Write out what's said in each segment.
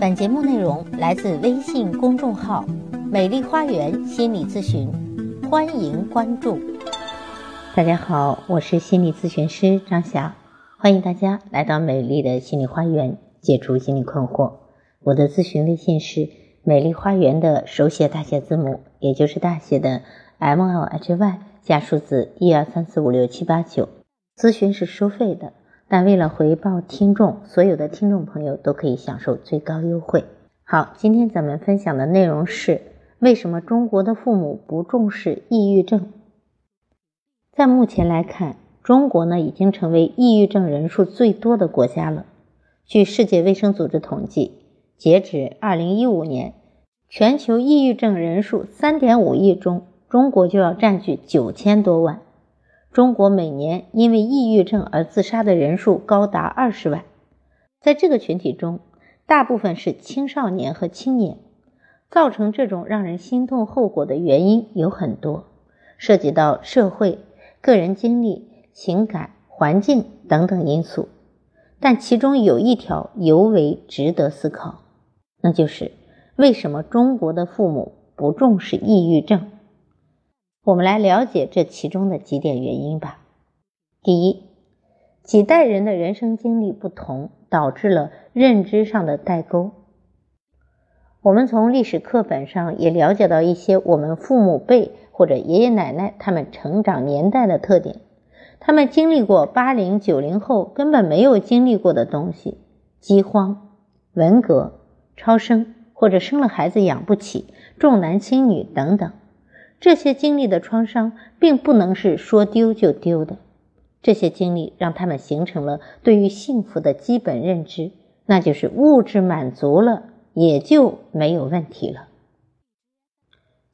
本节目内容来自微信公众号“美丽花园心理咨询”，欢迎关注。大家好，我是心理咨询师张霞，欢迎大家来到美丽的心理花园，解除心理困惑。我的咨询微信是“美丽花园”的手写大写字母，也就是大写的 M L H Y 加数字一二三四五六七八九。咨询是收费的。但为了回报听众，所有的听众朋友都可以享受最高优惠。好，今天咱们分享的内容是为什么中国的父母不重视抑郁症？在目前来看，中国呢已经成为抑郁症人数最多的国家了。据世界卫生组织统计，截止二零一五年，全球抑郁症人数三点五亿中，中国就要占据九千多万。中国每年因为抑郁症而自杀的人数高达二十万，在这个群体中，大部分是青少年和青年。造成这种让人心痛后果的原因有很多，涉及到社会、个人经历、情感、环境等等因素。但其中有一条尤为值得思考，那就是为什么中国的父母不重视抑郁症？我们来了解这其中的几点原因吧。第一，几代人的人生经历不同，导致了认知上的代沟。我们从历史课本上也了解到一些我们父母辈或者爷爷奶奶他们成长年代的特点，他们经历过八零九零后根本没有经历过的东西：饥荒、文革、超生，或者生了孩子养不起、重男轻女等等。这些经历的创伤，并不能是说丢就丢的。这些经历让他们形成了对于幸福的基本认知，那就是物质满足了，也就没有问题了。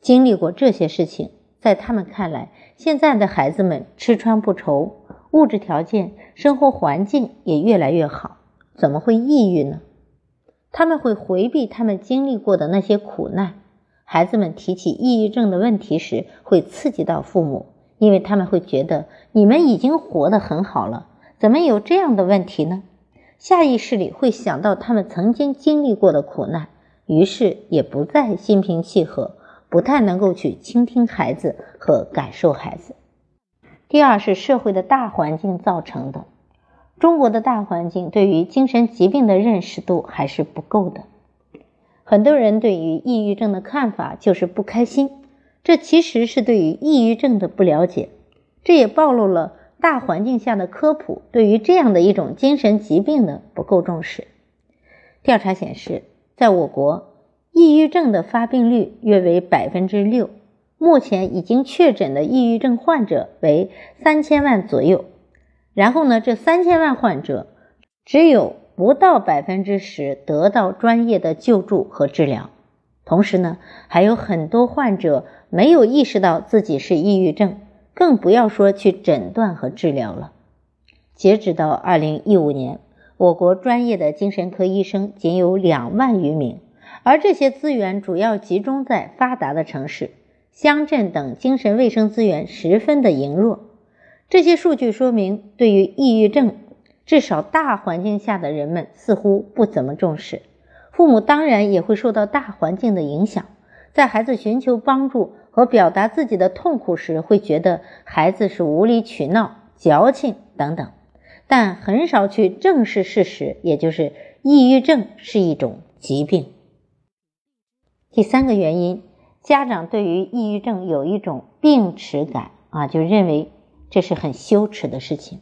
经历过这些事情，在他们看来，现在的孩子们吃穿不愁，物质条件、生活环境也越来越好，怎么会抑郁呢？他们会回避他们经历过的那些苦难。孩子们提起抑郁症的问题时，会刺激到父母，因为他们会觉得你们已经活得很好了，怎么有这样的问题呢？下意识里会想到他们曾经经历过的苦难，于是也不再心平气和，不太能够去倾听孩子和感受孩子。第二是社会的大环境造成的，中国的大环境对于精神疾病的认识度还是不够的。很多人对于抑郁症的看法就是不开心，这其实是对于抑郁症的不了解，这也暴露了大环境下的科普对于这样的一种精神疾病的不够重视。调查显示，在我国，抑郁症的发病率约为百分之六，目前已经确诊的抑郁症患者为三千万左右。然后呢，这三千万患者只有。不到百分之十得到专业的救助和治疗，同时呢，还有很多患者没有意识到自己是抑郁症，更不要说去诊断和治疗了。截止到二零一五年，我国专业的精神科医生仅有两万余名，而这些资源主要集中在发达的城市、乡镇等，精神卫生资源十分的羸弱。这些数据说明，对于抑郁症。至少大环境下的人们似乎不怎么重视，父母当然也会受到大环境的影响，在孩子寻求帮助和表达自己的痛苦时，会觉得孩子是无理取闹、矫情等等，但很少去正视事实，也就是抑郁症是一种疾病。第三个原因，家长对于抑郁症有一种病耻感啊，就认为这是很羞耻的事情。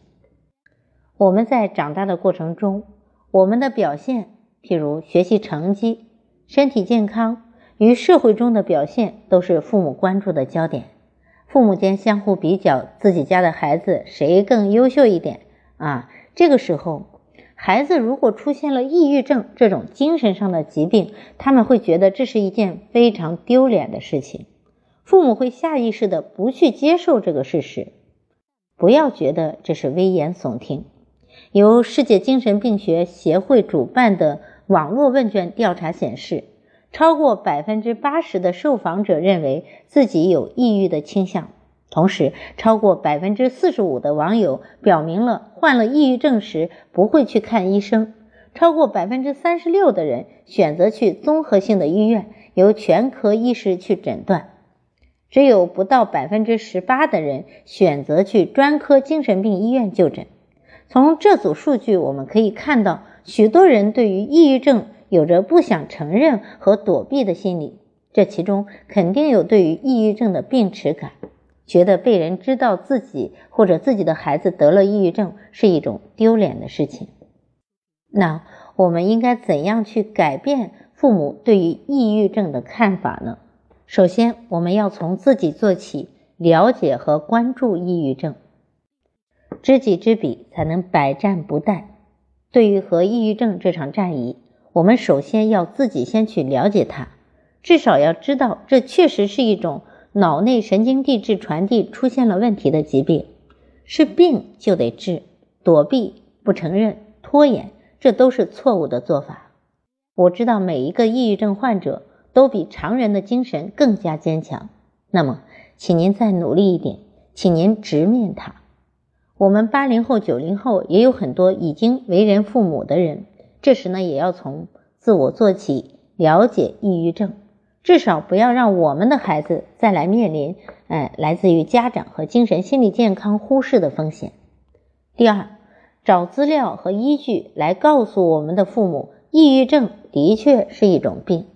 我们在长大的过程中，我们的表现，譬如学习成绩、身体健康与社会中的表现，都是父母关注的焦点。父母间相互比较自己家的孩子谁更优秀一点啊？这个时候，孩子如果出现了抑郁症这种精神上的疾病，他们会觉得这是一件非常丢脸的事情。父母会下意识的不去接受这个事实，不要觉得这是危言耸听。由世界精神病学协会主办的网络问卷调查显示，超过百分之八十的受访者认为自己有抑郁的倾向，同时超过百分之四十五的网友表明了患了抑郁症时不会去看医生，超过百分之三十六的人选择去综合性的医院，由全科医师去诊断，只有不到百分之十八的人选择去专科精神病医院就诊。从这组数据我们可以看到，许多人对于抑郁症有着不想承认和躲避的心理，这其中肯定有对于抑郁症的病耻感。觉得被人知道自己或者自己的孩子得了抑郁症是一种丢脸的事情。那我们应该怎样去改变父母对于抑郁症的看法呢？首先，我们要从自己做起，了解和关注抑郁症。知己知彼，才能百战不殆。对于和抑郁症这场战役，我们首先要自己先去了解它，至少要知道这确实是一种。脑内神经递质传递出现了问题的疾病，是病就得治，躲避、不承认、拖延，这都是错误的做法。我知道每一个抑郁症患者都比常人的精神更加坚强，那么，请您再努力一点，请您直面它。我们八零后、九零后也有很多已经为人父母的人，这时呢，也要从自我做起，了解抑郁症。至少不要让我们的孩子再来面临，哎，来自于家长和精神心理健康忽视的风险。第二，找资料和依据来告诉我们的父母，抑郁症的确是一种病。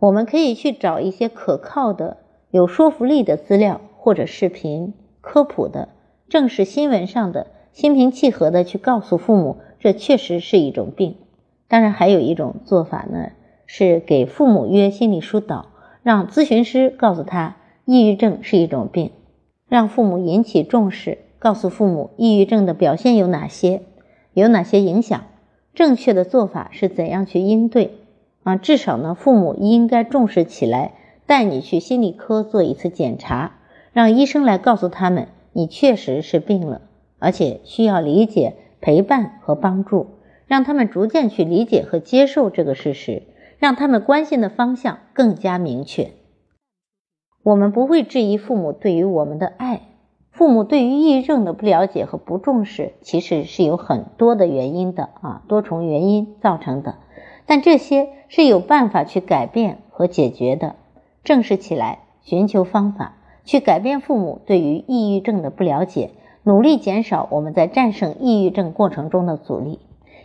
我们可以去找一些可靠的、有说服力的资料或者视频科普的、正式新闻上的，心平气和的去告诉父母，这确实是一种病。当然，还有一种做法呢。是给父母约心理疏导，让咨询师告诉他抑郁症是一种病，让父母引起重视，告诉父母抑郁症的表现有哪些，有哪些影响，正确的做法是怎样去应对啊？至少呢，父母应该重视起来，带你去心理科做一次检查，让医生来告诉他们你确实是病了，而且需要理解、陪伴和帮助，让他们逐渐去理解和接受这个事实。让他们关心的方向更加明确。我们不会质疑父母对于我们的爱。父母对于抑郁症的不了解和不重视，其实是有很多的原因的啊，多重原因造成的。但这些是有办法去改变和解决的。正视起来，寻求方法，去改变父母对于抑郁症的不了解，努力减少我们在战胜抑郁症过程中的阻力。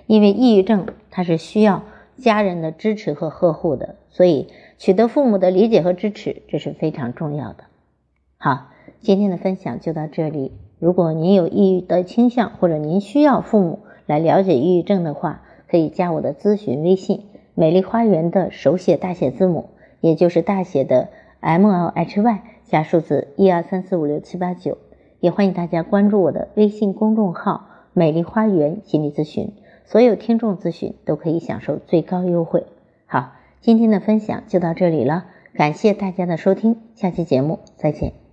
因为抑郁症它是需要。家人的支持和呵护的，所以取得父母的理解和支持，这是非常重要的。好，今天的分享就到这里。如果您有抑郁的倾向，或者您需要父母来了解抑郁症的话，可以加我的咨询微信“美丽花园”的手写大写字母，也就是大写的 M L H Y 加数字一二三四五六七八九。也欢迎大家关注我的微信公众号“美丽花园心理咨询”。所有听众咨询都可以享受最高优惠。好，今天的分享就到这里了，感谢大家的收听，下期节目再见。